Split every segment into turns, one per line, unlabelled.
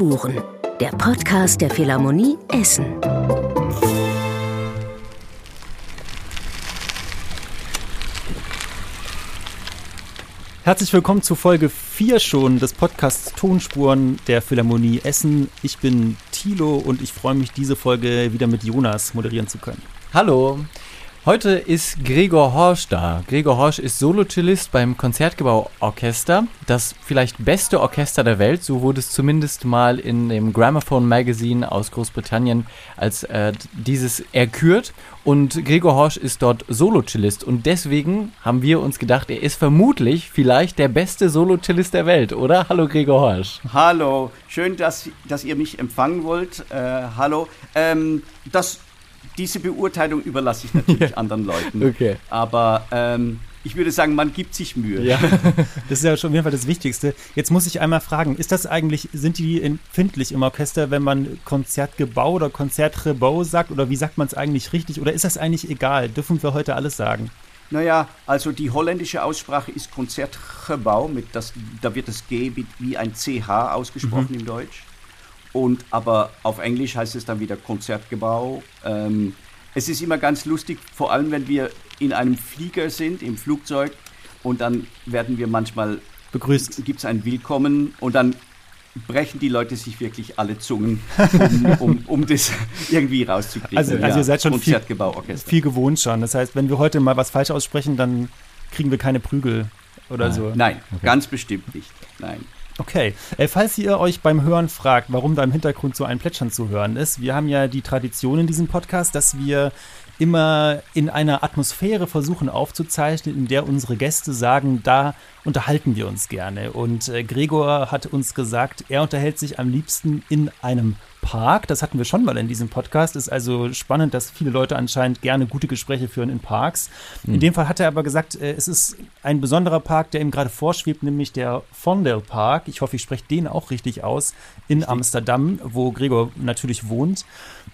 Spuren, der Podcast der Philharmonie Essen.
Herzlich willkommen zu Folge 4 schon des Podcasts Tonspuren der Philharmonie Essen. Ich bin Thilo und ich freue mich, diese Folge wieder mit Jonas moderieren zu können.
Hallo. Heute ist Gregor Horsch da. Gregor Horsch ist Solocellist beim Konzertgebauorchester, das vielleicht beste Orchester der Welt, so wurde es zumindest mal in dem Gramophone Magazine aus Großbritannien als äh, dieses erkürt. Und Gregor Horsch ist dort Solocellist und deswegen haben wir uns gedacht, er ist vermutlich vielleicht der beste Solocellist der Welt, oder? Hallo Gregor Horsch.
Hallo, schön, dass, dass ihr mich empfangen wollt. Äh, hallo. Ähm, das diese Beurteilung überlasse ich natürlich ja. anderen Leuten. Okay. Aber ähm, ich würde sagen, man gibt sich Mühe.
Ja, das ist ja schon auf jeden Fall das Wichtigste. Jetzt muss ich einmal fragen, ist das eigentlich, sind die empfindlich im Orchester, wenn man Konzertgebau oder Konzertrebau sagt? Oder wie sagt man es eigentlich richtig? Oder ist das eigentlich egal? Dürfen wir heute alles sagen?
Naja, also die holländische Aussprache ist Konzertgebau, mit das, da wird das G wie ein CH ausgesprochen mhm. im Deutsch. Und aber auf Englisch heißt es dann wieder Konzertgebau. Ähm, es ist immer ganz lustig, vor allem wenn wir in einem Flieger sind, im Flugzeug, und dann werden wir manchmal begrüßt. Gibt es ein Willkommen und dann brechen die Leute sich wirklich alle Zungen, um, um, um das irgendwie rauszukriegen.
Also, also ja, ihr seid schon viel, viel gewohnt schon. Das heißt, wenn wir heute mal was falsch aussprechen, dann kriegen wir keine Prügel oder
Nein.
so.
Nein, okay. ganz bestimmt nicht. Nein.
Okay, äh, falls ihr euch beim Hören fragt, warum da im Hintergrund so ein Plätschern zu hören ist, wir haben ja die Tradition in diesem Podcast, dass wir immer in einer Atmosphäre versuchen aufzuzeichnen, in der unsere Gäste sagen, da unterhalten wir uns gerne. Und äh, Gregor hat uns gesagt, er unterhält sich am liebsten in einem Park. Das hatten wir schon mal in diesem Podcast. Ist also spannend, dass viele Leute anscheinend gerne gute Gespräche führen in Parks. Mhm. In hm. dem Fall hat er aber gesagt, äh, es ist ein besonderer Park, der ihm gerade vorschwebt, nämlich der Fondel Park. Ich hoffe, ich spreche den auch richtig aus in richtig. Amsterdam, wo Gregor natürlich wohnt.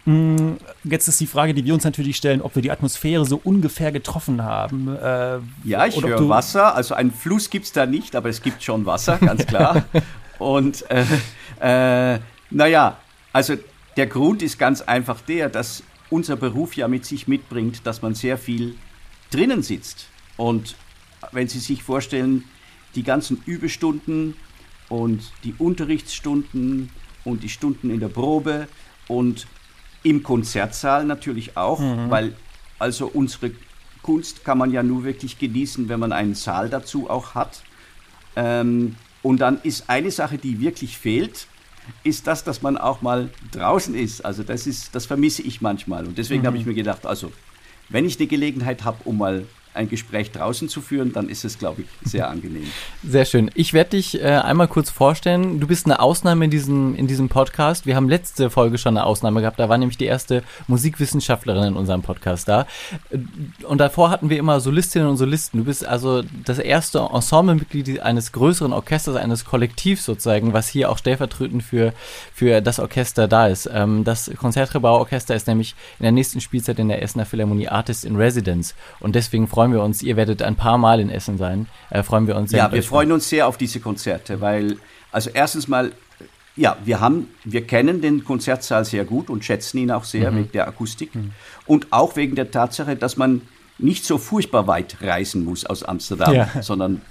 Hm, jetzt ist die Frage, die wir uns natürlich stellen, ob wir die Atmosphäre so ungefähr getroffen haben.
Äh, ja, ich höre Wasser. Also einen Fluss gibt es da nicht, aber es gibt schon Wasser, ganz klar. Und äh, äh, naja, also der Grund ist ganz einfach der, dass unser Beruf ja mit sich mitbringt, dass man sehr viel drinnen sitzt. Und wenn Sie sich vorstellen, die ganzen Übestunden und die Unterrichtsstunden und die Stunden in der Probe und im Konzertsaal natürlich auch, mhm. weil also unsere Kunst kann man ja nur wirklich genießen, wenn man einen Saal dazu auch hat. Ähm, und dann ist eine Sache, die wirklich fehlt, ist das, dass man auch mal draußen ist. Also das ist, das vermisse ich manchmal. Und deswegen mhm. habe ich mir gedacht, also wenn ich eine Gelegenheit habe, um mal ein Gespräch draußen zu führen, dann ist es, glaube ich, sehr angenehm.
Sehr schön. Ich werde dich äh, einmal kurz vorstellen. Du bist eine Ausnahme in diesem, in diesem Podcast. Wir haben letzte Folge schon eine Ausnahme gehabt. Da war nämlich die erste Musikwissenschaftlerin in unserem Podcast da. Äh, und davor hatten wir immer Solistinnen und Solisten. Du bist also das erste Ensemblemitglied eines größeren Orchesters, eines Kollektivs sozusagen, was hier auch stellvertretend für, für das Orchester da ist. Ähm, das Konzertgebauorchester ist nämlich in der nächsten Spielzeit in der Essener Philharmonie Artist in Residence. Und deswegen freuen freuen wir uns. Ihr werdet ein paar Mal in Essen sein. Äh, freuen wir uns
sehr. Ja, wir freuen uns sehr auf diese Konzerte, weil, also erstens mal, ja, wir haben, wir kennen den Konzertsaal sehr gut und schätzen ihn auch sehr mhm. wegen der Akustik mhm. und auch wegen der Tatsache, dass man nicht so furchtbar weit reisen muss aus Amsterdam, ja. sondern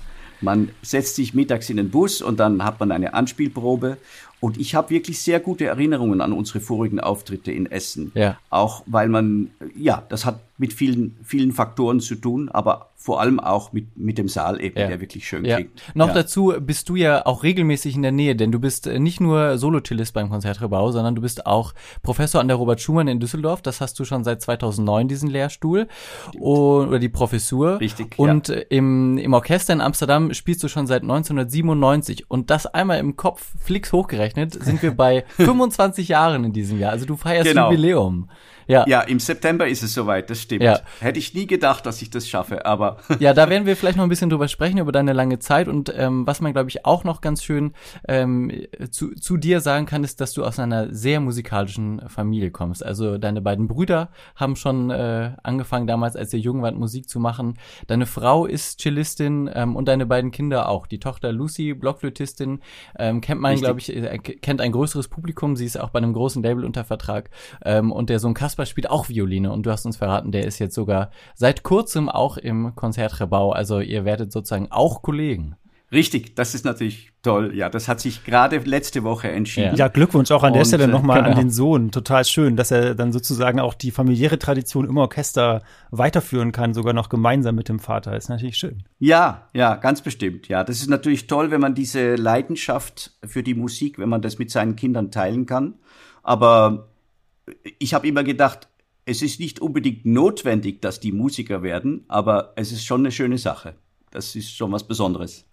man setzt sich mittags in den Bus und dann hat man eine Anspielprobe. Und ich habe wirklich sehr gute Erinnerungen an unsere vorigen Auftritte in Essen. Ja. Auch weil man, ja, das hat mit vielen, vielen Faktoren zu tun, aber vor allem auch mit, mit dem Saal eben, ja. der wirklich schön ja. klingt.
Noch ja. dazu bist du ja auch regelmäßig in der Nähe, denn du bist äh, nicht nur Solotillist beim Konzertrebau, sondern du bist auch Professor an der Robert Schumann in Düsseldorf. Das hast du schon seit 2009, diesen Lehrstuhl und, oder die Professur.
Richtig.
Und ja. im, im Orchester in Amsterdam spielst du schon seit 1997 und das einmal im Kopf flix hochgerechnet sind wir bei 25 Jahren in diesem Jahr. Also du feierst genau. Jubiläum.
Ja. ja, im September ist es soweit, das stimmt. Ja. Hätte ich nie gedacht, dass ich das schaffe, aber.
ja, da werden wir vielleicht noch ein bisschen drüber sprechen, über deine lange Zeit. Und ähm, was man, glaube ich, auch noch ganz schön ähm, zu, zu dir sagen kann, ist, dass du aus einer sehr musikalischen Familie kommst. Also deine beiden Brüder haben schon äh, angefangen, damals, als ihr jung wart, Musik zu machen. Deine Frau ist Cellistin ähm, und deine beiden Kinder auch. Die Tochter Lucy, Blockflötistin, ähm, kennt man, glaube ich, äh, kennt ein größeres Publikum. Sie ist auch bei einem großen Label unter Vertrag. Ähm, und der Sohn Kasper spielt auch Violine. Und du hast uns verraten, der ist jetzt sogar seit kurzem auch im Konzertgebau. Also ihr werdet sozusagen auch Kollegen.
Richtig, das ist natürlich toll. Ja, das hat sich gerade letzte Woche entschieden.
Ja, Glückwunsch auch an der Stelle nochmal genau. an den Sohn. Total schön, dass er dann sozusagen auch die familiäre Tradition im Orchester weiterführen kann, sogar noch gemeinsam mit dem Vater. Ist natürlich schön.
Ja, ja, ganz bestimmt. Ja, das ist natürlich toll, wenn man diese Leidenschaft für die Musik, wenn man das mit seinen Kindern teilen kann. Aber ich habe immer gedacht, es ist nicht unbedingt notwendig, dass die Musiker werden, aber es ist schon eine schöne Sache das ist schon was Besonderes.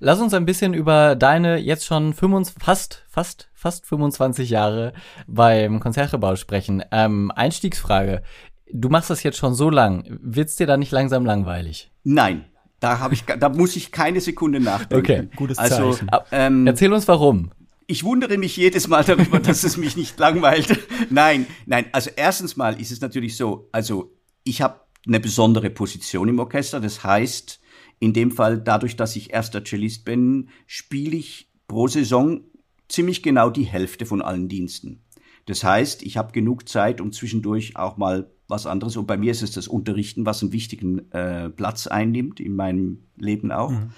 Lass uns ein bisschen über deine jetzt schon 25, fast, fast, fast 25 Jahre beim Konzertgebau sprechen. Ähm, Einstiegsfrage. Du machst das jetzt schon so lang. Wird's dir da nicht langsam langweilig?
Nein. Da habe ich, da muss ich keine Sekunde nachdenken.
Okay, gutes also, Zeichen. Also, ähm, Erzähl uns warum.
Ich wundere mich jedes Mal darüber, dass es mich nicht langweilt. Nein, nein. Also erstens mal ist es natürlich so. Also ich habe eine besondere Position im Orchester. Das heißt, in dem Fall, dadurch, dass ich erster Cellist bin, spiele ich pro Saison ziemlich genau die Hälfte von allen Diensten. Das heißt, ich habe genug Zeit, um zwischendurch auch mal was anderes. Und bei mir ist es das Unterrichten, was einen wichtigen äh, Platz einnimmt in meinem Leben auch. Mhm.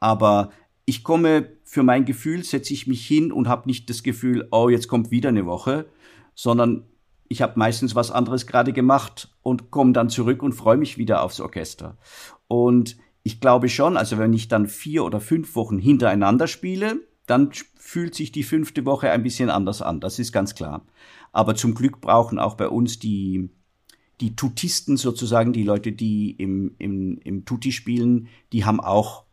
Aber ich komme für mein Gefühl, setze ich mich hin und habe nicht das Gefühl, oh, jetzt kommt wieder eine Woche, sondern ich habe meistens was anderes gerade gemacht und komme dann zurück und freue mich wieder aufs Orchester. Und ich glaube schon, also wenn ich dann vier oder fünf Wochen hintereinander spiele, dann fühlt sich die fünfte Woche ein bisschen anders an. Das ist ganz klar. Aber zum Glück brauchen auch bei uns die, die Tutisten sozusagen, die Leute, die im, im, im Tutti spielen, die haben auch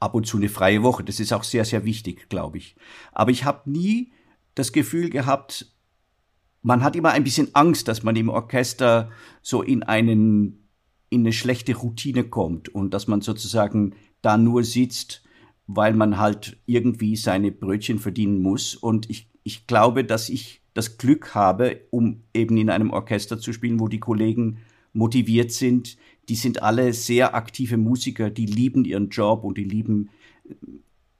ab und zu eine freie Woche. Das ist auch sehr, sehr wichtig, glaube ich. Aber ich habe nie das Gefühl gehabt, man hat immer ein bisschen Angst, dass man im Orchester so in einen in eine schlechte Routine kommt und dass man sozusagen da nur sitzt, weil man halt irgendwie seine Brötchen verdienen muss. Und ich, ich glaube, dass ich das Glück habe, um eben in einem Orchester zu spielen, wo die Kollegen motiviert sind. Die sind alle sehr aktive Musiker, die lieben ihren Job und die lieben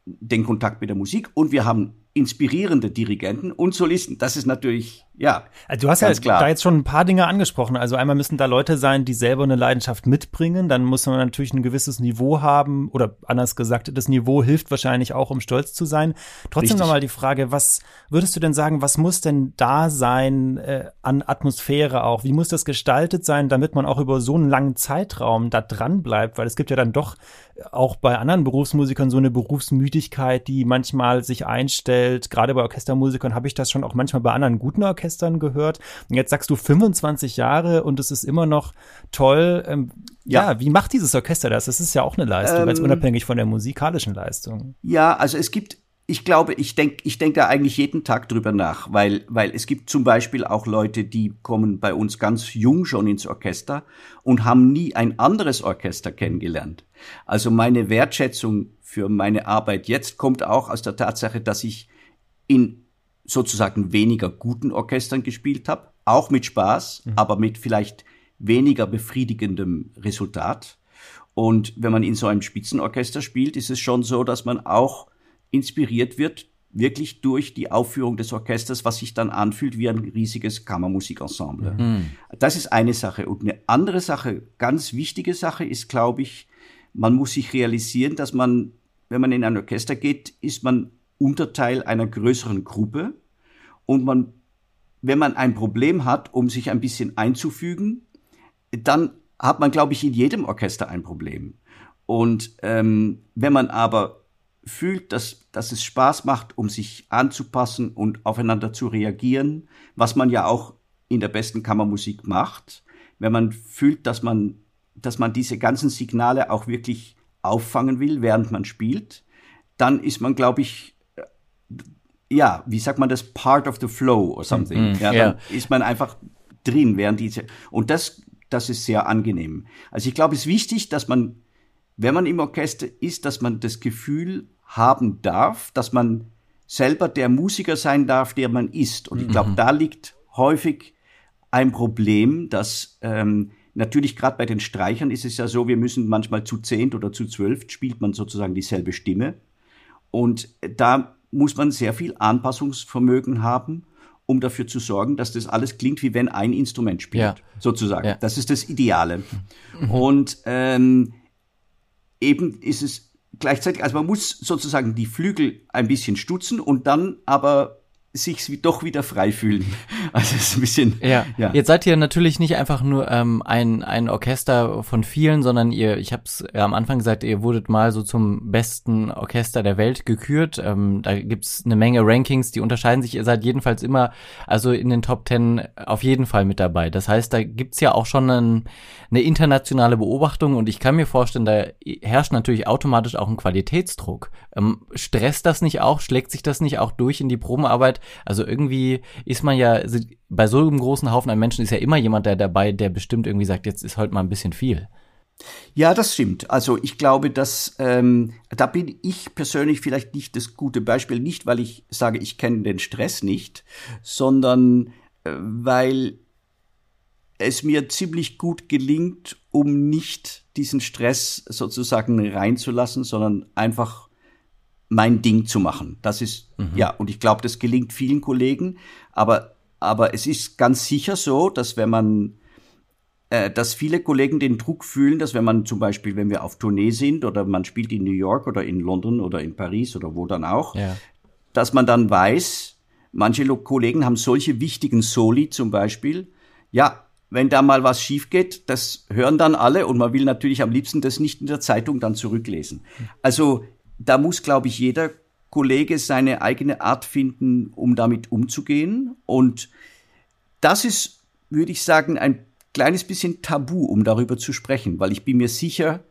den Kontakt mit der Musik. Und wir haben inspirierende Dirigenten und Solisten. Das ist natürlich, ja.
Also du hast ja klar. da jetzt schon ein paar Dinge angesprochen. Also einmal müssen da Leute sein, die selber eine Leidenschaft mitbringen. Dann muss man natürlich ein gewisses Niveau haben oder anders gesagt, das Niveau hilft wahrscheinlich auch, um stolz zu sein. Trotzdem nochmal die Frage, was würdest du denn sagen, was muss denn da sein äh, an Atmosphäre auch? Wie muss das gestaltet sein, damit man auch über so einen langen Zeitraum da dran bleibt? Weil es gibt ja dann doch auch bei anderen Berufsmusikern so eine Berufsmüdigkeit, die manchmal sich einstellt. Gerade bei Orchestermusikern habe ich das schon auch manchmal bei anderen guten Orchestern gehört. Und jetzt sagst du 25 Jahre und es ist immer noch toll. Ähm, ja. ja. wie macht dieses Orchester das? Das ist ja auch eine Leistung, ähm, ganz unabhängig von der musikalischen Leistung.
Ja, also es gibt ich glaube, ich denke ich denk da eigentlich jeden Tag drüber nach, weil, weil es gibt zum Beispiel auch Leute, die kommen bei uns ganz jung schon ins Orchester und haben nie ein anderes Orchester kennengelernt. Also meine Wertschätzung für meine Arbeit jetzt kommt auch aus der Tatsache, dass ich in sozusagen weniger guten Orchestern gespielt habe, auch mit Spaß, mhm. aber mit vielleicht weniger befriedigendem Resultat. Und wenn man in so einem Spitzenorchester spielt, ist es schon so, dass man auch inspiriert wird, wirklich durch die Aufführung des Orchesters, was sich dann anfühlt wie ein riesiges Kammermusikensemble. Mhm. Das ist eine Sache. Und eine andere Sache, ganz wichtige Sache ist, glaube ich, man muss sich realisieren, dass man, wenn man in ein Orchester geht, ist man Unterteil einer größeren Gruppe und man, wenn man ein Problem hat, um sich ein bisschen einzufügen, dann hat man, glaube ich, in jedem Orchester ein Problem. Und ähm, wenn man aber fühlt, dass, dass es Spaß macht, um sich anzupassen und aufeinander zu reagieren, was man ja auch in der besten Kammermusik macht, wenn man fühlt, dass man, dass man diese ganzen Signale auch wirklich auffangen will, während man spielt, dann ist man, glaube ich, ja, wie sagt man das, part of the flow or something. Mm, ja, dann yeah. ist man einfach drin, während diese, und das, das ist sehr angenehm. Also ich glaube, es ist wichtig, dass man, wenn man im Orchester ist, dass man das Gefühl haben darf, dass man selber der Musiker sein darf, der man ist. Und ich glaube, mhm. da liegt häufig ein Problem, dass ähm, natürlich gerade bei den Streichern ist es ja so, wir müssen manchmal zu zehnt oder zu zwölf spielt man sozusagen dieselbe Stimme. Und da muss man sehr viel Anpassungsvermögen haben, um dafür zu sorgen, dass das alles klingt, wie wenn ein Instrument spielt, ja. sozusagen. Ja. Das ist das Ideale. Mhm. Und ähm, eben ist es gleichzeitig, also man muss sozusagen die Flügel ein bisschen stutzen und dann aber sich doch wieder frei fühlen. Also es ist ein bisschen.
Ja. ja. Jetzt seid ihr natürlich nicht einfach nur ähm, ein ein Orchester von vielen, sondern ihr, ich habe es ja am Anfang gesagt, ihr wurdet mal so zum besten Orchester der Welt gekürt. Ähm, da gibt's eine Menge Rankings, die unterscheiden sich. Ihr seid jedenfalls immer, also in den Top Ten auf jeden Fall mit dabei. Das heißt, da gibt's ja auch schon ein, eine internationale Beobachtung und ich kann mir vorstellen, da herrscht natürlich automatisch auch ein Qualitätsdruck. Ähm, stresst das nicht auch? Schlägt sich das nicht auch durch in die Probenarbeit? Also irgendwie ist man ja, bei so einem großen Haufen an Menschen ist ja immer jemand der dabei, der bestimmt irgendwie sagt, jetzt ist heute mal ein bisschen viel.
Ja, das stimmt. Also ich glaube, dass ähm, da bin ich persönlich vielleicht nicht das gute Beispiel, nicht weil ich sage, ich kenne den Stress nicht, sondern äh, weil es mir ziemlich gut gelingt, um nicht diesen Stress sozusagen reinzulassen, sondern einfach mein Ding zu machen. Das ist, mhm. ja, und ich glaube, das gelingt vielen Kollegen, aber, aber es ist ganz sicher so, dass wenn man, äh, dass viele Kollegen den Druck fühlen, dass wenn man zum Beispiel, wenn wir auf Tournee sind oder man spielt in New York oder in London oder in Paris oder wo dann auch, ja. dass man dann weiß, manche Kollegen haben solche wichtigen Soli zum Beispiel, ja, wenn da mal was schief geht, das hören dann alle und man will natürlich am liebsten das nicht in der Zeitung dann zurücklesen. Also da muss, glaube ich, jeder Kollege seine eigene Art finden, um damit umzugehen. Und das ist, würde ich sagen, ein kleines bisschen tabu, um darüber zu sprechen, weil ich bin mir sicher,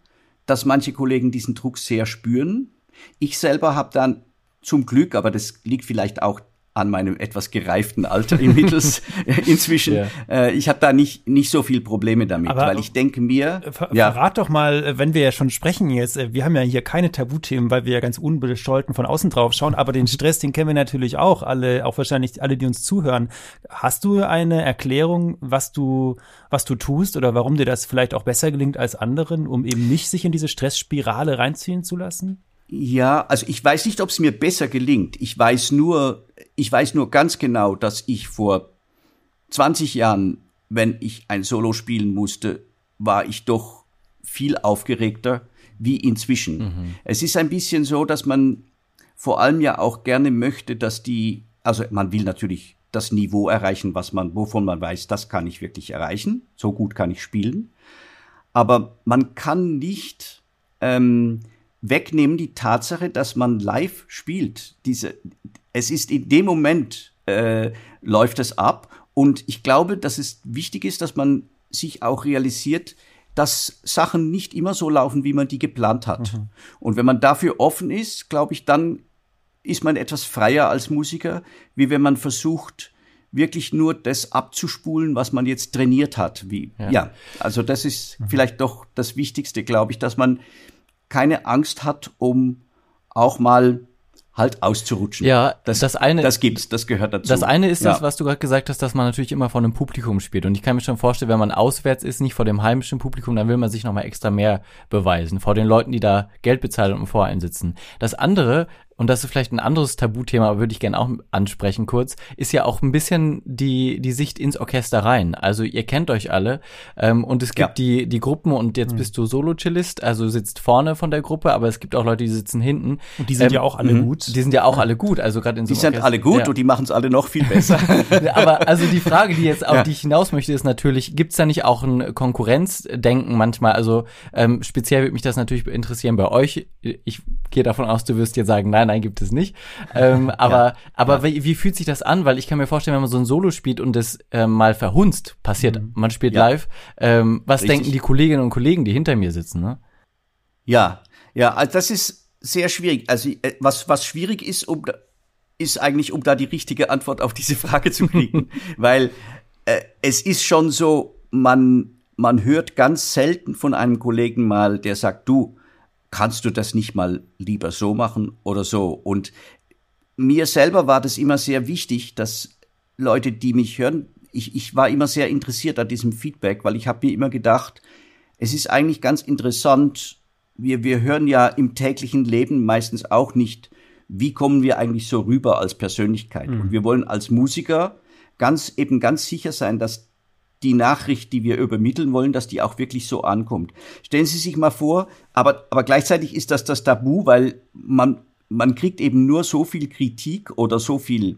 dass manche Kollegen diesen Druck sehr spüren. Ich selber habe dann zum Glück, aber das liegt vielleicht auch an meinem etwas gereiften Alter im Mittels inzwischen. Ja. Äh, ich habe da nicht, nicht so viel Probleme damit, Aber weil ich denke mir.
Ver ja. Verrat doch mal, äh, wenn wir ja schon sprechen jetzt, äh, wir haben ja hier keine Tabuthemen, weil wir ja ganz unbescholten von außen drauf schauen, aber den Stress, den kennen wir natürlich auch, alle, auch wahrscheinlich alle, die uns zuhören. Hast du eine Erklärung, was du, was du tust oder warum dir das vielleicht auch besser gelingt als anderen, um eben nicht sich in diese Stressspirale reinziehen zu lassen?
Ja, also ich weiß nicht, ob es mir besser gelingt. Ich weiß nur, ich weiß nur ganz genau, dass ich vor 20 Jahren, wenn ich ein Solo spielen musste, war ich doch viel aufgeregter wie inzwischen. Mhm. Es ist ein bisschen so, dass man vor allem ja auch gerne möchte, dass die, also man will natürlich das Niveau erreichen, was man, wovon man weiß, das kann ich wirklich erreichen, so gut kann ich spielen. Aber man kann nicht ähm, wegnehmen die Tatsache, dass man live spielt. Diese, es ist in dem Moment äh, läuft es ab und ich glaube, dass es wichtig ist, dass man sich auch realisiert, dass Sachen nicht immer so laufen, wie man die geplant hat. Mhm. Und wenn man dafür offen ist, glaube ich, dann ist man etwas freier als Musiker, wie wenn man versucht, wirklich nur das abzuspulen, was man jetzt trainiert hat. Wie, ja. ja also das ist mhm. vielleicht doch das Wichtigste, glaube ich, dass man keine Angst hat, um auch mal halt auszurutschen.
Ja, das, das eine,
das gibt's, das gehört dazu.
Das eine ist ja. das, was du gerade gesagt hast, dass man natürlich immer vor einem Publikum spielt. Und ich kann mir schon vorstellen, wenn man auswärts ist, nicht vor dem heimischen Publikum, dann will man sich nochmal extra mehr beweisen. Vor den Leuten, die da Geld bezahlen und vor einen sitzen. Das andere und das ist vielleicht ein anderes Tabuthema, aber würde ich gerne auch ansprechen kurz, ist ja auch ein bisschen die, die Sicht ins Orchester rein. Also ihr kennt euch alle ähm, und es gibt ja. die, die Gruppen und jetzt mhm. bist du Solo-Cellist, also sitzt vorne von der Gruppe, aber es gibt auch Leute, die sitzen hinten.
Und die sind ähm, ja auch alle mhm. gut.
Die sind ja auch alle gut, also gerade in so
Die sind alle gut ja. und die machen es alle noch viel besser.
aber also die Frage, die jetzt auf ja. die ich hinaus möchte, ist natürlich, gibt es da nicht auch ein Konkurrenzdenken manchmal? Also ähm, speziell würde mich das natürlich interessieren bei euch. Ich gehe davon aus, du wirst jetzt sagen, nein, nein, gibt es nicht. Ähm, aber ja, aber. Wie, wie, fühlt sich das an? Weil ich kann mir vorstellen, wenn man so ein Solo spielt und das ähm, mal verhunzt, passiert, mhm. man spielt ja. live, ähm, was Richtig. denken die Kolleginnen und Kollegen, die hinter mir sitzen? Ne?
Ja, ja, also das ist sehr schwierig. Also äh, was, was schwierig ist, um, ist eigentlich, um da die richtige Antwort auf diese Frage zu kriegen. Weil äh, es ist schon so, man, man hört ganz selten von einem Kollegen mal, der sagt, du, kannst du das nicht mal lieber so machen oder so? Und mir selber war das immer sehr wichtig, dass Leute, die mich hören, ich, ich war immer sehr interessiert an diesem Feedback, weil ich habe mir immer gedacht, es ist eigentlich ganz interessant, wir, wir hören ja im täglichen Leben meistens auch nicht wie kommen wir eigentlich so rüber als Persönlichkeit. Mhm. Und wir wollen als Musiker ganz eben ganz sicher sein, dass die Nachricht, die wir übermitteln wollen, dass die auch wirklich so ankommt. Stellen Sie sich mal vor, aber, aber gleichzeitig ist das das Tabu, weil man, man kriegt eben nur so viel Kritik oder so viel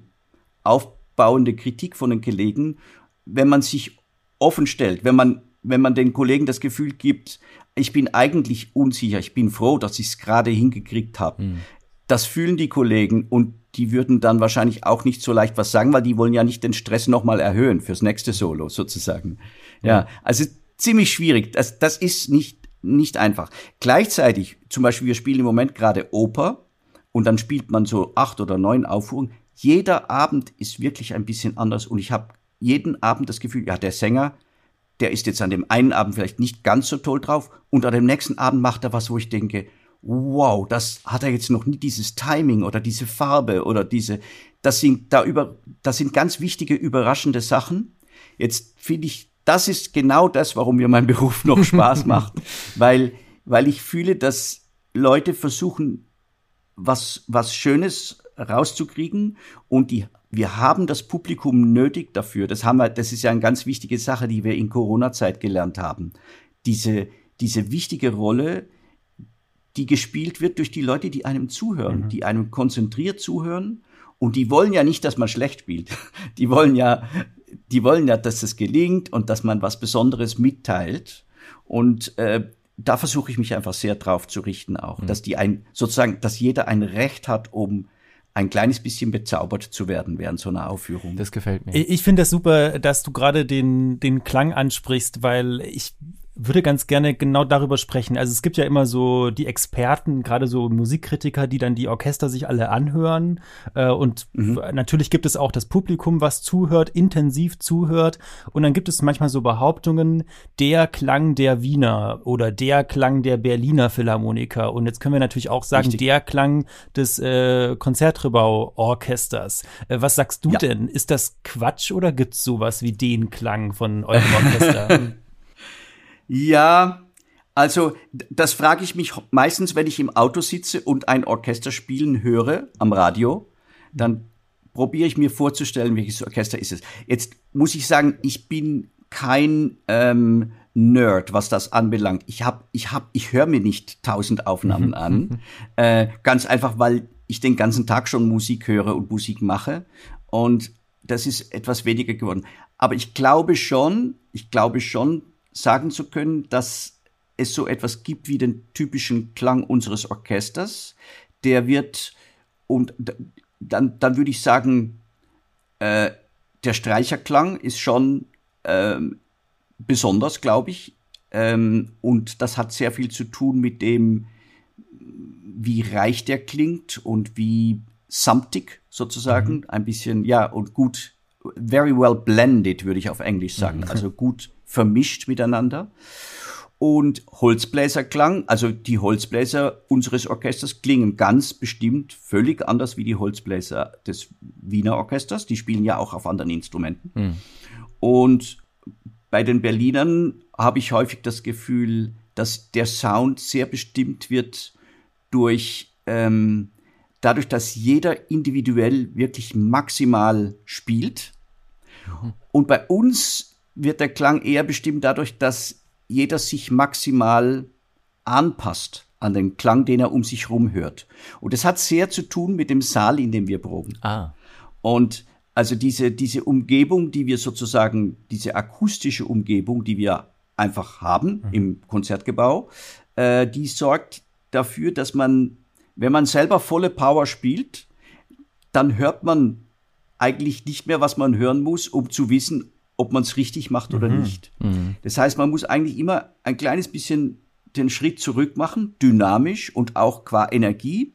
aufbauende Kritik von den Kollegen, wenn man sich offen stellt, wenn man, wenn man den Kollegen das Gefühl gibt, ich bin eigentlich unsicher, ich bin froh, dass ich es gerade hingekriegt habe. Mhm. Das fühlen die Kollegen und die würden dann wahrscheinlich auch nicht so leicht was sagen, weil die wollen ja nicht den Stress nochmal erhöhen fürs nächste Solo sozusagen. Ja, also ziemlich schwierig. Das, das ist nicht, nicht einfach. Gleichzeitig, zum Beispiel, wir spielen im Moment gerade Oper und dann spielt man so acht oder neun Aufführungen. Jeder Abend ist wirklich ein bisschen anders und ich habe jeden Abend das Gefühl, ja, der Sänger, der ist jetzt an dem einen Abend vielleicht nicht ganz so toll drauf und an dem nächsten Abend macht er was, wo ich denke, wow, das hat er jetzt noch nie dieses Timing oder diese Farbe oder diese, das sind da über, das sind ganz wichtige, überraschende Sachen. Jetzt finde ich, das ist genau das, warum mir mein Beruf noch Spaß macht, weil, weil ich fühle, dass Leute versuchen, was, was Schönes rauszukriegen und die, wir haben das Publikum nötig dafür. Das haben wir, das ist ja eine ganz wichtige Sache, die wir in Corona-Zeit gelernt haben. Diese, diese wichtige Rolle, die gespielt wird durch die Leute, die einem zuhören, mhm. die einem konzentriert zuhören. Und die wollen ja nicht, dass man schlecht spielt. Die wollen ja, die wollen ja, dass es gelingt und dass man was Besonderes mitteilt. Und äh, da versuche ich mich einfach sehr drauf zu richten auch, mhm. dass die ein, sozusagen, dass jeder ein Recht hat, um ein kleines bisschen bezaubert zu werden während so einer Aufführung.
Das gefällt mir. Ich finde das super, dass du gerade den, den Klang ansprichst, weil ich würde ganz gerne genau darüber sprechen. Also es gibt ja immer so die Experten, gerade so Musikkritiker, die dann die Orchester sich alle anhören. Äh, und mhm. natürlich gibt es auch das Publikum, was zuhört, intensiv zuhört. Und dann gibt es manchmal so Behauptungen, der Klang der Wiener oder der Klang der Berliner Philharmoniker. Und jetzt können wir natürlich auch sagen, Richtig. der Klang des äh, Konzertgebauorchesters. Äh, was sagst du ja. denn? Ist das Quatsch oder gibt's sowas wie den Klang von eurem Orchester?
Ja, also das frage ich mich meistens, wenn ich im Auto sitze und ein Orchester spielen höre am Radio, dann probiere ich mir vorzustellen, welches Orchester ist es. Jetzt muss ich sagen, ich bin kein ähm, Nerd, was das anbelangt. Ich hab, ich hab, ich höre mir nicht tausend Aufnahmen an, äh, ganz einfach, weil ich den ganzen Tag schon Musik höre und Musik mache und das ist etwas weniger geworden. Aber ich glaube schon, ich glaube schon, sagen zu können, dass es so etwas gibt wie den typischen Klang unseres Orchesters. Der wird, und dann, dann würde ich sagen, äh, der Streicherklang ist schon ähm, besonders, glaube ich. Ähm, und das hat sehr viel zu tun mit dem, wie reich der klingt und wie samtig sozusagen. Mhm. Ein bisschen, ja, und gut, very well blended, würde ich auf Englisch sagen. Mhm. Also gut vermischt miteinander. Und Holzbläserklang, also die Holzbläser unseres Orchesters klingen ganz bestimmt völlig anders wie die Holzbläser des Wiener Orchesters. Die spielen ja auch auf anderen Instrumenten. Mhm. Und bei den Berlinern habe ich häufig das Gefühl, dass der Sound sehr bestimmt wird durch ähm, dadurch, dass jeder individuell wirklich maximal spielt. Mhm. Und bei uns wird der Klang eher bestimmt dadurch, dass jeder sich maximal anpasst an den Klang, den er um sich herum hört. Und das hat sehr zu tun mit dem Saal, in dem wir proben. Ah. Und also diese, diese Umgebung, die wir sozusagen, diese akustische Umgebung, die wir einfach haben mhm. im Konzertgebau, äh, die sorgt dafür, dass man, wenn man selber volle Power spielt, dann hört man eigentlich nicht mehr, was man hören muss, um zu wissen, ob man es richtig macht oder mhm. nicht. Mhm. Das heißt, man muss eigentlich immer ein kleines bisschen den Schritt zurück machen, dynamisch und auch qua Energie,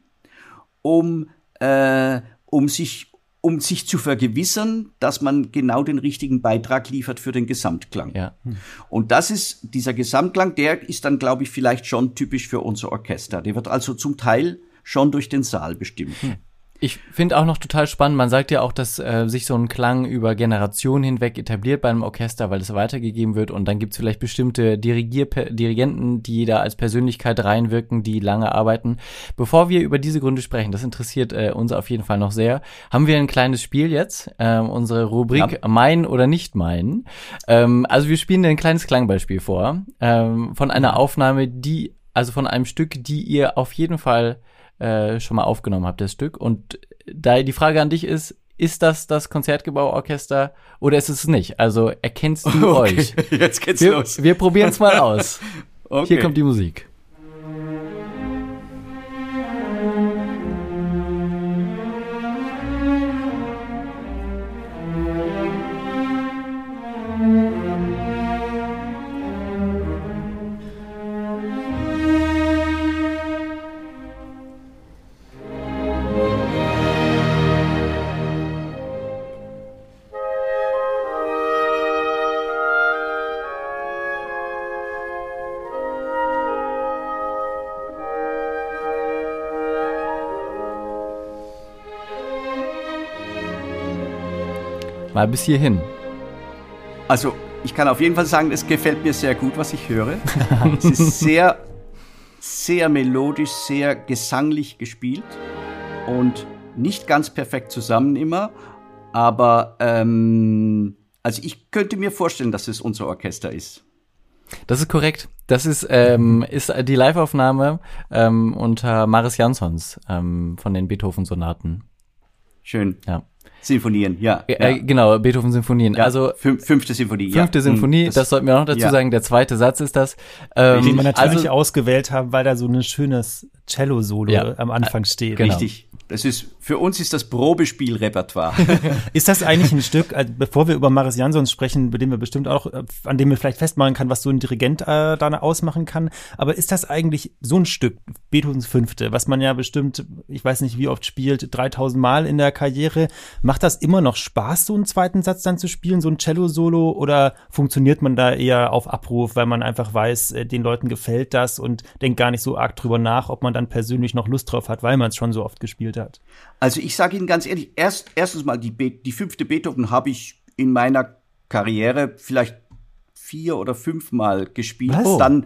um, äh, um sich um sich zu vergewissern, dass man genau den richtigen Beitrag liefert für den Gesamtklang. Ja. Hm. Und das ist, dieser Gesamtklang, der ist dann, glaube ich, vielleicht schon typisch für unser Orchester. Der wird also zum Teil schon durch den Saal bestimmt.
Ich finde auch noch total spannend, man sagt ja auch, dass äh, sich so ein Klang über Generationen hinweg etabliert bei einem Orchester, weil es weitergegeben wird und dann gibt es vielleicht bestimmte Dirigier Dirigenten, die da als Persönlichkeit reinwirken, die lange arbeiten. Bevor wir über diese Gründe sprechen, das interessiert äh, uns auf jeden Fall noch sehr, haben wir ein kleines Spiel jetzt, äh, unsere Rubrik ja. Mein oder nicht mein. Ähm, also wir spielen ein kleines Klangbeispiel vor ähm, von einer Aufnahme, die, also von einem Stück, die ihr auf jeden Fall äh, schon mal aufgenommen habt, das Stück. Und da die Frage an dich ist, ist das das Konzertgebauorchester oder ist es nicht? Also erkennst du okay, euch?
Jetzt geht's
wir,
los.
Wir probieren es mal aus. okay. Hier kommt die Musik. Mal bis hierhin.
Also, ich kann auf jeden Fall sagen, es gefällt mir sehr gut, was ich höre. es ist sehr, sehr melodisch, sehr gesanglich gespielt und nicht ganz perfekt zusammen immer. Aber, ähm, also ich könnte mir vorstellen, dass es unser Orchester ist.
Das ist korrekt. Das ist, ähm, ist die Liveaufnahme ähm, unter Maris Jansons ähm, von den Beethoven-Sonaten.
Schön. Ja. Sinfonien, ja.
Äh, ja. Genau, Beethoven-Sinfonien.
Ja, also fünfte Sinfonie.
Fünfte
ja.
Sinfonie, das, das sollten wir auch noch dazu sagen. Der zweite Satz ist das.
Ähm, den wir natürlich also, ausgewählt haben, weil da so ein schönes Cello-Solo am Anfang steht.
Genau. Richtig. Das ist, für uns ist das Probespielrepertoire.
ist das eigentlich ein Stück, also bevor wir über Maris Jansons sprechen, bei dem wir bestimmt auch, äh, an dem wir vielleicht festmachen kann, was so ein Dirigent äh, da ausmachen kann, aber ist das eigentlich so ein Stück, Beethovens Fünfte, was man ja bestimmt, ich weiß nicht wie oft spielt, 3000 Mal in der Karriere, macht das immer noch Spaß, so einen zweiten Satz dann zu spielen, so ein Cello-Solo, oder funktioniert man da eher auf Abruf, weil man einfach weiß, äh, den Leuten gefällt das und denkt gar nicht so arg drüber nach, ob man dann persönlich noch Lust drauf hat, weil man es schon so oft gespielt hat?
Also ich sage Ihnen ganz ehrlich, erst, erstens mal, die, Be die fünfte Beethoven habe ich in meiner Karriere vielleicht vier oder fünfmal gespielt. Was? Dann,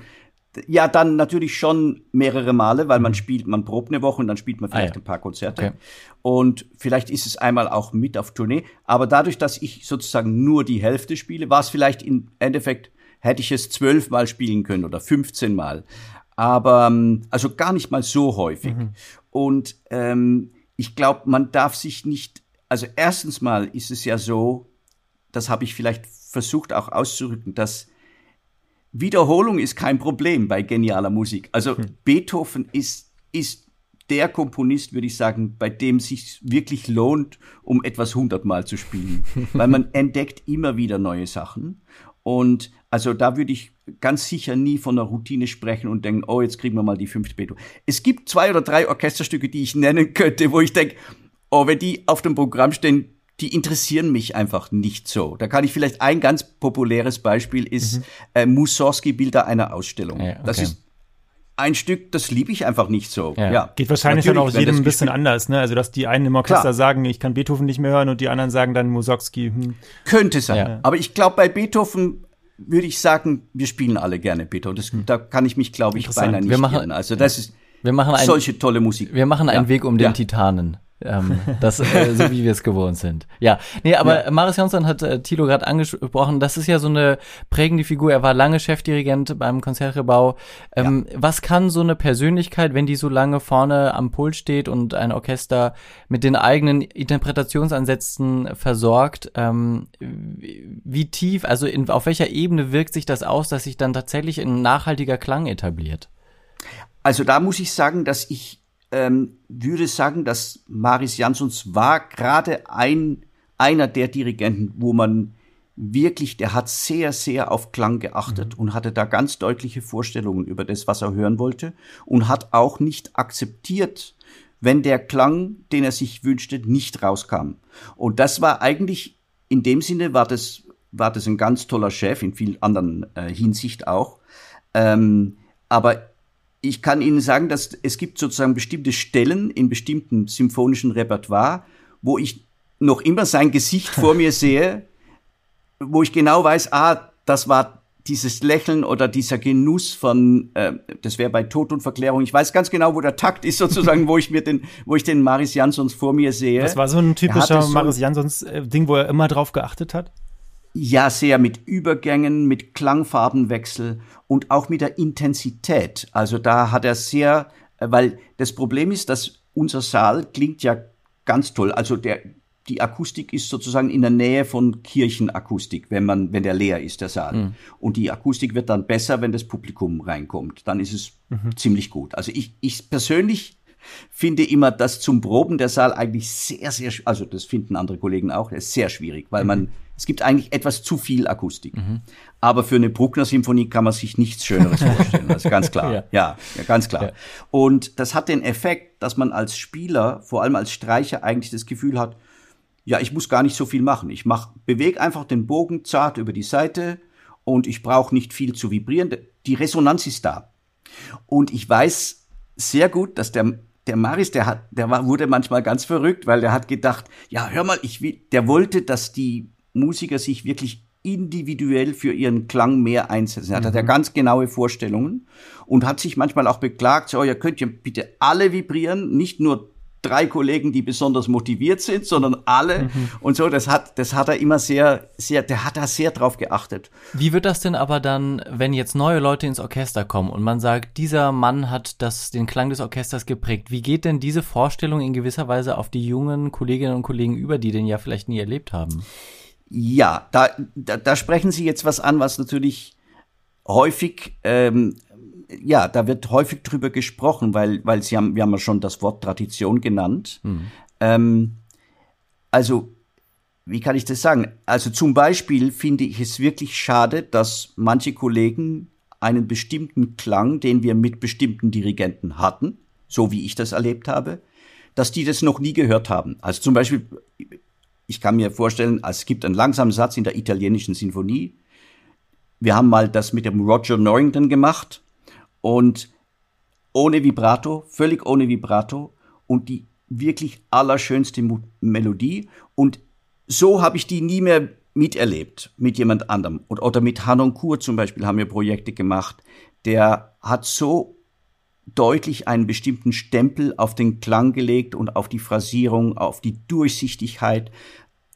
ja, dann natürlich schon mehrere Male, weil man mhm. spielt, man probt eine Woche und dann spielt man vielleicht ah, ja. ein paar Konzerte. Okay. Und vielleicht ist es einmal auch mit auf Tournee. Aber dadurch, dass ich sozusagen nur die Hälfte spiele, war es vielleicht im Endeffekt, hätte ich es zwölfmal spielen können oder 15 Mal. Aber, ähm, also gar nicht mal so häufig. Mhm. Und ähm, ich glaube, man darf sich nicht, also erstens mal ist es ja so, das habe ich vielleicht versucht auch auszurücken, dass Wiederholung ist kein Problem bei genialer Musik. Also hm. Beethoven ist, ist der Komponist, würde ich sagen, bei dem sich wirklich lohnt, um etwas hundertmal zu spielen. Weil man entdeckt immer wieder neue Sachen. Und also da würde ich ganz sicher nie von einer Routine sprechen und denken, oh, jetzt kriegen wir mal die fünfte Beethoven. Es gibt zwei oder drei Orchesterstücke, die ich nennen könnte, wo ich denke, oh, wenn die auf dem Programm stehen, die interessieren mich einfach nicht so. Da kann ich vielleicht ein ganz populäres Beispiel ist mhm. äh, Mussorgsky Bilder einer Ausstellung. Ja, okay. Das ist ein Stück, das liebe ich einfach nicht so.
Ja. ja. Geht wahrscheinlich dann auch jedem ein bisschen anders, ne? Also dass die einen im Orchester Klar. sagen, ich kann Beethoven nicht mehr hören und die anderen sagen dann Mussorgsky. Hm.
Könnte sein. Ja. Aber ich glaube, bei Beethoven würde ich sagen, wir spielen alle gerne Peter. Und das, hm. da kann ich mich, glaube ich, beinahe nicht
wir machen, irren.
Also das ist
wir machen ein,
solche tolle Musik.
Wir machen einen ja. Weg um den ja. Titanen. Ähm, das, äh, so wie wir es gewohnt sind. Ja, nee, aber ja. Marius Jonsson hat äh, Thilo gerade angesprochen, das ist ja so eine prägende Figur. Er war lange Chefdirigent beim Konzertgebau. Ähm, ja. Was kann so eine Persönlichkeit, wenn die so lange vorne am Pult steht und ein Orchester mit den eigenen Interpretationsansätzen versorgt, ähm, wie tief, also in, auf welcher Ebene wirkt sich das aus, dass sich dann tatsächlich ein nachhaltiger Klang etabliert?
Also da muss ich sagen, dass ich ähm, würde sagen, dass Maris Jansons war gerade ein, einer der Dirigenten, wo man wirklich, der hat sehr, sehr auf Klang geachtet mhm. und hatte da ganz deutliche Vorstellungen über das, was er hören wollte und hat auch nicht akzeptiert, wenn der Klang, den er sich wünschte, nicht rauskam. Und das war eigentlich, in dem Sinne war das, war das ein ganz toller Chef, in vielen anderen äh, Hinsicht auch. Ähm, aber ich kann Ihnen sagen, dass es gibt sozusagen bestimmte Stellen in bestimmten symphonischen Repertoire, wo ich noch immer sein Gesicht vor mir sehe, wo ich genau weiß, ah, das war dieses Lächeln oder dieser Genuss von, äh, das wäre bei Tod und Verklärung. Ich weiß ganz genau, wo der Takt ist sozusagen, wo ich mir den, wo ich den Maris Jansons vor mir sehe.
Das war so ein typischer so Maris Jansons äh, Ding, wo er immer drauf geachtet hat.
Ja, sehr mit Übergängen, mit Klangfarbenwechsel und auch mit der Intensität. Also da hat er sehr, weil das Problem ist, dass unser Saal klingt ja ganz toll. Also der, die Akustik ist sozusagen in der Nähe von Kirchenakustik, wenn man, wenn der leer ist, der Saal. Mhm. Und die Akustik wird dann besser, wenn das Publikum reinkommt. Dann ist es mhm. ziemlich gut. Also ich, ich persönlich finde immer, dass zum Proben der Saal eigentlich sehr, sehr, also das finden andere Kollegen auch, ist sehr schwierig, weil mhm. man, es gibt eigentlich etwas zu viel Akustik. Mhm. Aber für eine Bruckner-Symphonie kann man sich nichts Schöneres vorstellen, das ist ganz klar. ja. ja. Ja, ganz klar. Ja. Und das hat den Effekt, dass man als Spieler, vor allem als Streicher, eigentlich das Gefühl hat, ja, ich muss gar nicht so viel machen. Ich mach, bewege einfach den Bogen zart über die Seite und ich brauche nicht viel zu vibrieren. Die Resonanz ist da. Und ich weiß sehr gut, dass der der Maris, der hat, der war, wurde manchmal ganz verrückt, weil der hat gedacht, ja, hör mal, ich will, der wollte, dass die Musiker sich wirklich individuell für ihren Klang mehr einsetzen. Er mhm. hat ja ganz genaue Vorstellungen und hat sich manchmal auch beklagt, so, ihr könnt ja bitte alle vibrieren, nicht nur drei Kollegen, die besonders motiviert sind, sondern alle mhm. und so. Das hat, das hat er immer sehr, sehr, der hat da sehr drauf geachtet.
Wie wird das denn aber dann, wenn jetzt neue Leute ins Orchester kommen und man sagt, dieser Mann hat das, den Klang des Orchesters geprägt? Wie geht denn diese Vorstellung in gewisser Weise auf die jungen Kolleginnen und Kollegen über, die den ja vielleicht nie erlebt haben?
Ja, da, da, da sprechen Sie jetzt was an, was natürlich häufig ähm, ja, da wird häufig drüber gesprochen, weil, weil Sie haben, wir haben ja schon das Wort Tradition genannt. Mhm. Ähm, also, wie kann ich das sagen? Also zum Beispiel finde ich es wirklich schade, dass manche Kollegen einen bestimmten Klang, den wir mit bestimmten Dirigenten hatten, so wie ich das erlebt habe, dass die das noch nie gehört haben. Also zum Beispiel, ich kann mir vorstellen, es gibt einen langsamen Satz in der italienischen Sinfonie. Wir haben mal das mit dem Roger Norrington gemacht und ohne Vibrato, völlig ohne Vibrato und die wirklich allerschönste Melodie und so habe ich die nie mehr miterlebt mit jemand anderem. Und, oder mit Hanon Kur zum Beispiel haben wir Projekte gemacht. Der hat so deutlich einen bestimmten Stempel auf den Klang gelegt und auf die Phrasierung, auf die Durchsichtigkeit.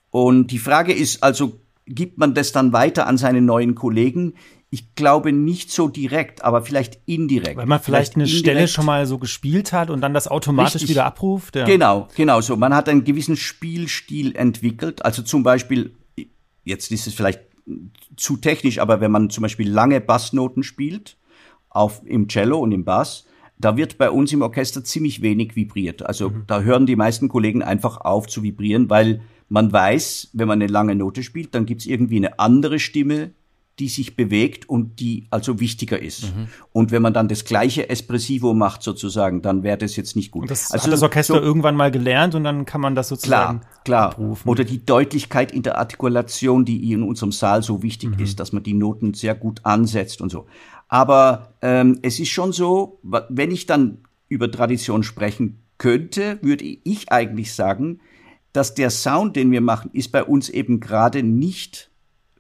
Und die Frage ist also, gibt man das dann weiter an seine neuen Kollegen? Ich glaube nicht so direkt, aber vielleicht indirekt.
Weil man vielleicht, vielleicht eine indirekt. Stelle schon mal so gespielt hat und dann das automatisch Richtig. wieder abruft.
Ja. Genau, genau so. Man hat einen gewissen Spielstil entwickelt. Also zum Beispiel, jetzt ist es vielleicht zu technisch, aber wenn man zum Beispiel lange Bassnoten spielt, auf, im Cello und im Bass, da wird bei uns im Orchester ziemlich wenig vibriert. Also mhm. da hören die meisten Kollegen einfach auf zu vibrieren, weil man weiß, wenn man eine lange Note spielt, dann gibt's irgendwie eine andere Stimme, die sich bewegt und die also wichtiger ist. Mhm. Und wenn man dann das gleiche Espressivo macht sozusagen, dann wäre das jetzt nicht gut. Und
das also hat das Orchester so, irgendwann mal gelernt und dann kann man das sozusagen
klar, klar. Abrufen. Oder die Deutlichkeit in der Artikulation, die in unserem Saal so wichtig mhm. ist, dass man die Noten sehr gut ansetzt und so. Aber ähm, es ist schon so, wenn ich dann über Tradition sprechen könnte, würde ich eigentlich sagen, dass der Sound, den wir machen, ist bei uns eben gerade nicht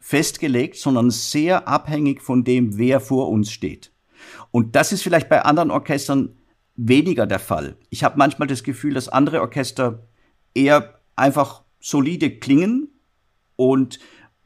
festgelegt, sondern sehr abhängig von dem, wer vor uns steht. Und das ist vielleicht bei anderen Orchestern weniger der Fall. Ich habe manchmal das Gefühl, dass andere Orchester eher einfach solide klingen und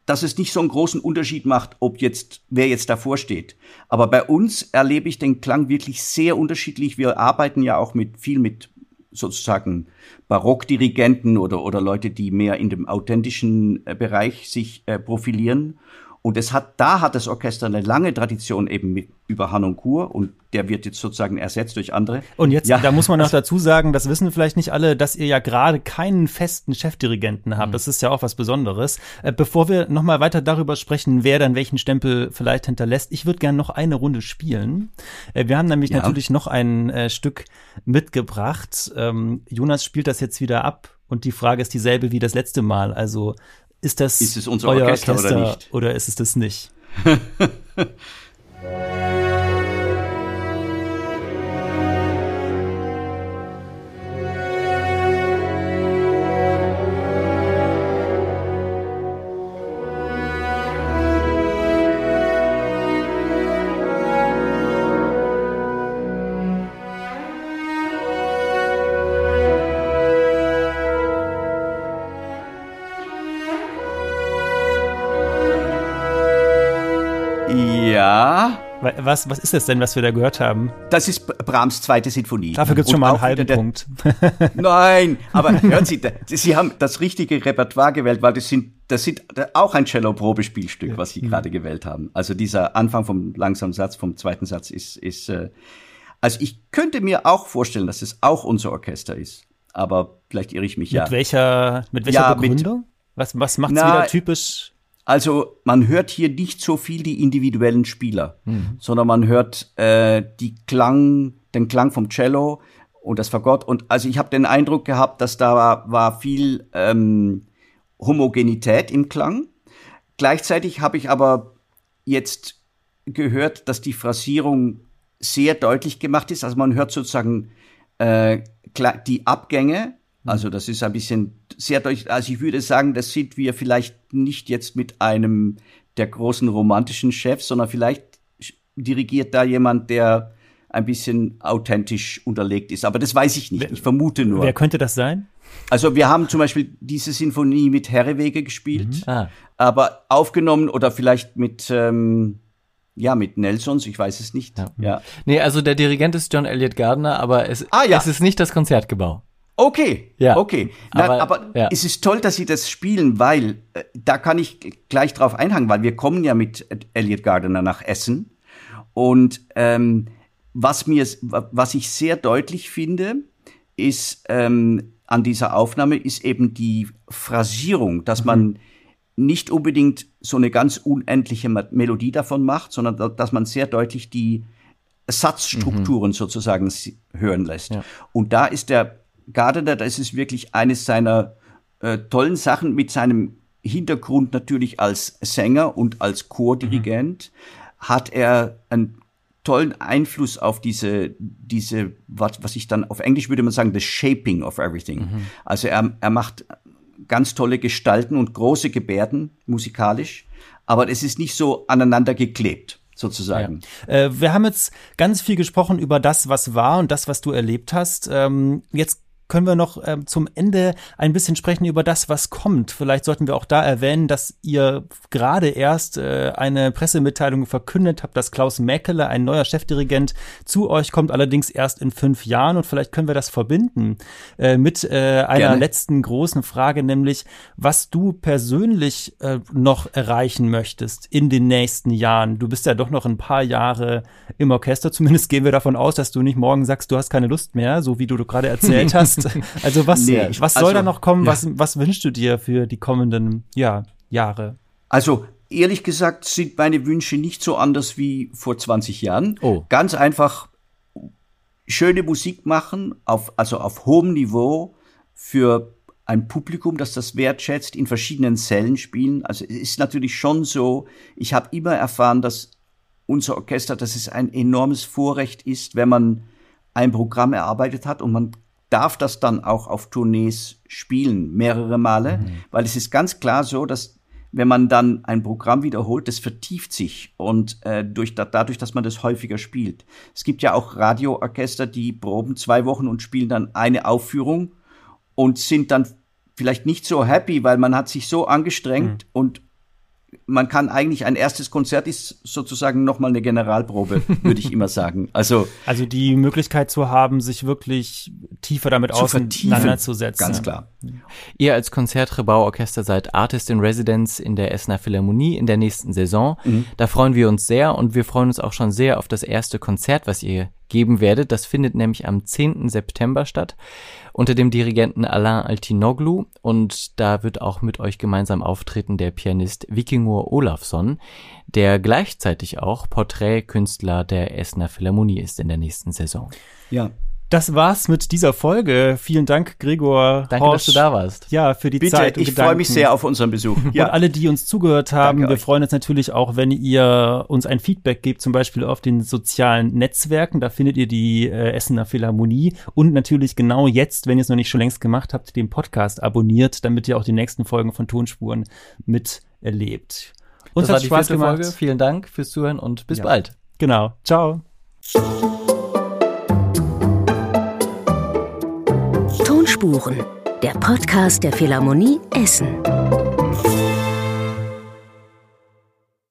dass es nicht so einen großen Unterschied macht, ob jetzt, wer jetzt davor steht. Aber bei uns erlebe ich den Klang wirklich sehr unterschiedlich. Wir arbeiten ja auch mit, viel mit sozusagen Barockdirigenten oder, oder Leute, die mehr in dem authentischen äh, Bereich sich äh, profilieren. Und es hat, da hat das Orchester eine lange Tradition eben mit, über Hanoncourt und der wird jetzt sozusagen ersetzt durch andere.
Und jetzt, ja. da muss man noch dazu sagen, das wissen vielleicht nicht alle, dass ihr ja gerade keinen festen Chefdirigenten habt. Mhm. Das ist ja auch was Besonderes. Äh, bevor wir nochmal weiter darüber sprechen, wer dann welchen Stempel vielleicht hinterlässt, ich würde gerne noch eine Runde spielen. Äh, wir haben nämlich ja. natürlich noch ein äh, Stück mitgebracht. Ähm, Jonas spielt das jetzt wieder ab und die Frage ist dieselbe wie das letzte Mal. Also ist das
ist es unser euer Orchester, Orchester oder nicht?
Oder ist es das nicht? Was, was ist das denn, was wir da gehört haben?
Das ist Brahms zweite Sinfonie.
Dafür gibt es schon mal einen halben Punkt.
Nein, aber hören Sie, Sie haben das richtige Repertoire gewählt, weil das sind, das sind auch ein Cello-Probespielstück, was Sie mhm. gerade gewählt haben. Also dieser Anfang vom langsamen Satz, vom zweiten Satz ist, ist äh, also ich könnte mir auch vorstellen, dass es auch unser Orchester ist. Aber vielleicht irre ich mich
mit
ja.
Welcher, mit welcher ja, Begründung? Mit, was, was macht es wieder typisch?
Also man hört hier nicht so viel die individuellen Spieler, mhm. sondern man hört äh, die Klang, den Klang vom Cello und das Fagott. Und also ich habe den Eindruck gehabt, dass da war, war viel ähm, Homogenität im Klang. Gleichzeitig habe ich aber jetzt gehört, dass die Phrasierung sehr deutlich gemacht ist. Also man hört sozusagen äh, die Abgänge. Also das ist ein bisschen sehr deutlich. Also ich würde sagen, das sind wir vielleicht nicht jetzt mit einem der großen romantischen Chefs, sondern vielleicht dirigiert da jemand, der ein bisschen authentisch unterlegt ist. Aber das weiß ich nicht. Ich vermute nur.
Wer könnte das sein?
Also wir haben zum Beispiel diese Sinfonie mit Herrewege gespielt, mhm. ah. aber aufgenommen oder vielleicht mit ähm, ja, mit Nelsons, ich weiß es nicht. Ja. ja.
Nee, also der Dirigent ist John Elliott Gardner, aber es, ah, ja. es ist nicht das Konzertgebau.
Okay, ja. okay. Na, aber, aber ja. es ist toll, dass Sie das spielen, weil äh, da kann ich gleich drauf einhangen, weil wir kommen ja mit Elliot Gardner nach Essen und ähm, was mir, was ich sehr deutlich finde, ist ähm, an dieser Aufnahme ist eben die Phrasierung, dass mhm. man nicht unbedingt so eine ganz unendliche Melodie davon macht, sondern dass man sehr deutlich die Satzstrukturen mhm. sozusagen hören lässt. Ja. Und da ist der Gardner, das ist wirklich eines seiner äh, tollen Sachen mit seinem Hintergrund natürlich als Sänger und als Chordirigent mhm. hat er einen tollen Einfluss auf diese, diese, was, was ich dann auf Englisch würde man sagen, the shaping of everything. Mhm. Also er, er macht ganz tolle Gestalten und große Gebärden musikalisch, aber es ist nicht so aneinander geklebt sozusagen.
Ja. Äh, wir haben jetzt ganz viel gesprochen über das, was war und das, was du erlebt hast. Ähm, jetzt können wir noch ähm, zum Ende ein bisschen sprechen über das, was kommt. Vielleicht sollten wir auch da erwähnen, dass ihr gerade erst äh, eine Pressemitteilung verkündet habt, dass Klaus Mäkele, ein neuer Chefdirigent, zu euch kommt, allerdings erst in fünf Jahren. Und vielleicht können wir das verbinden äh, mit äh, einer Gerne. letzten großen Frage, nämlich was du persönlich äh, noch erreichen möchtest in den nächsten Jahren. Du bist ja doch noch ein paar Jahre im Orchester. Zumindest gehen wir davon aus, dass du nicht morgen sagst, du hast keine Lust mehr, so wie du, du gerade erzählt hast. Hast. Also was, nee, was soll also, da noch kommen? Ja. Was, was wünschst du dir für die kommenden ja, Jahre?
Also ehrlich gesagt sind meine Wünsche nicht so anders wie vor 20 Jahren. Oh. Ganz einfach schöne Musik machen, auf, also auf hohem Niveau für ein Publikum, das das wertschätzt, in verschiedenen Zellen spielen. Also es ist natürlich schon so, ich habe immer erfahren, dass unser Orchester, dass es ein enormes Vorrecht ist, wenn man ein Programm erarbeitet hat und man darf das dann auch auf Tournees spielen, mehrere Male, mhm. weil es ist ganz klar so, dass wenn man dann ein Programm wiederholt, das vertieft sich und äh, durch, da, dadurch, dass man das häufiger spielt. Es gibt ja auch Radioorchester, die proben zwei Wochen und spielen dann eine Aufführung und sind dann vielleicht nicht so happy, weil man hat sich so angestrengt mhm. und man kann eigentlich ein erstes Konzert ist sozusagen nochmal eine Generalprobe, würde ich immer sagen. Also,
also die Möglichkeit zu haben, sich wirklich tiefer damit zu auseinanderzusetzen.
Ganz klar.
Ihr als Konzertgebauorchester seid Artist in Residence in der Essener Philharmonie in der nächsten Saison. Mhm. Da freuen wir uns sehr und wir freuen uns auch schon sehr auf das erste Konzert, was ihr geben werdet. Das findet nämlich am 10. September statt unter dem Dirigenten Alain Altinoglu und da wird auch mit euch gemeinsam auftreten der Pianist Vikingur Olafsson, der gleichzeitig auch Porträtkünstler der Essener Philharmonie ist in der nächsten Saison.
Ja, das war's mit dieser Folge. Vielen Dank, Gregor.
Danke, Horsch. dass du da warst.
Ja, für die
Bitte,
Zeit.
ich freue mich sehr auf unseren Besuch.
Ja. Und alle, die uns zugehört haben, Danke wir euch. freuen uns natürlich auch, wenn ihr uns ein Feedback gebt, zum Beispiel auf den sozialen Netzwerken. Da findet ihr die äh, Essener Philharmonie und natürlich genau jetzt, wenn ihr es noch nicht schon längst gemacht habt, den Podcast abonniert, damit ihr auch die nächsten Folgen von Tonspuren miterlebt.
Uns das hat Spaß gemacht. Folge. Vielen Dank fürs Zuhören und bis ja. bald.
Genau. Ciao.
Spuren, der Podcast der Philharmonie Essen.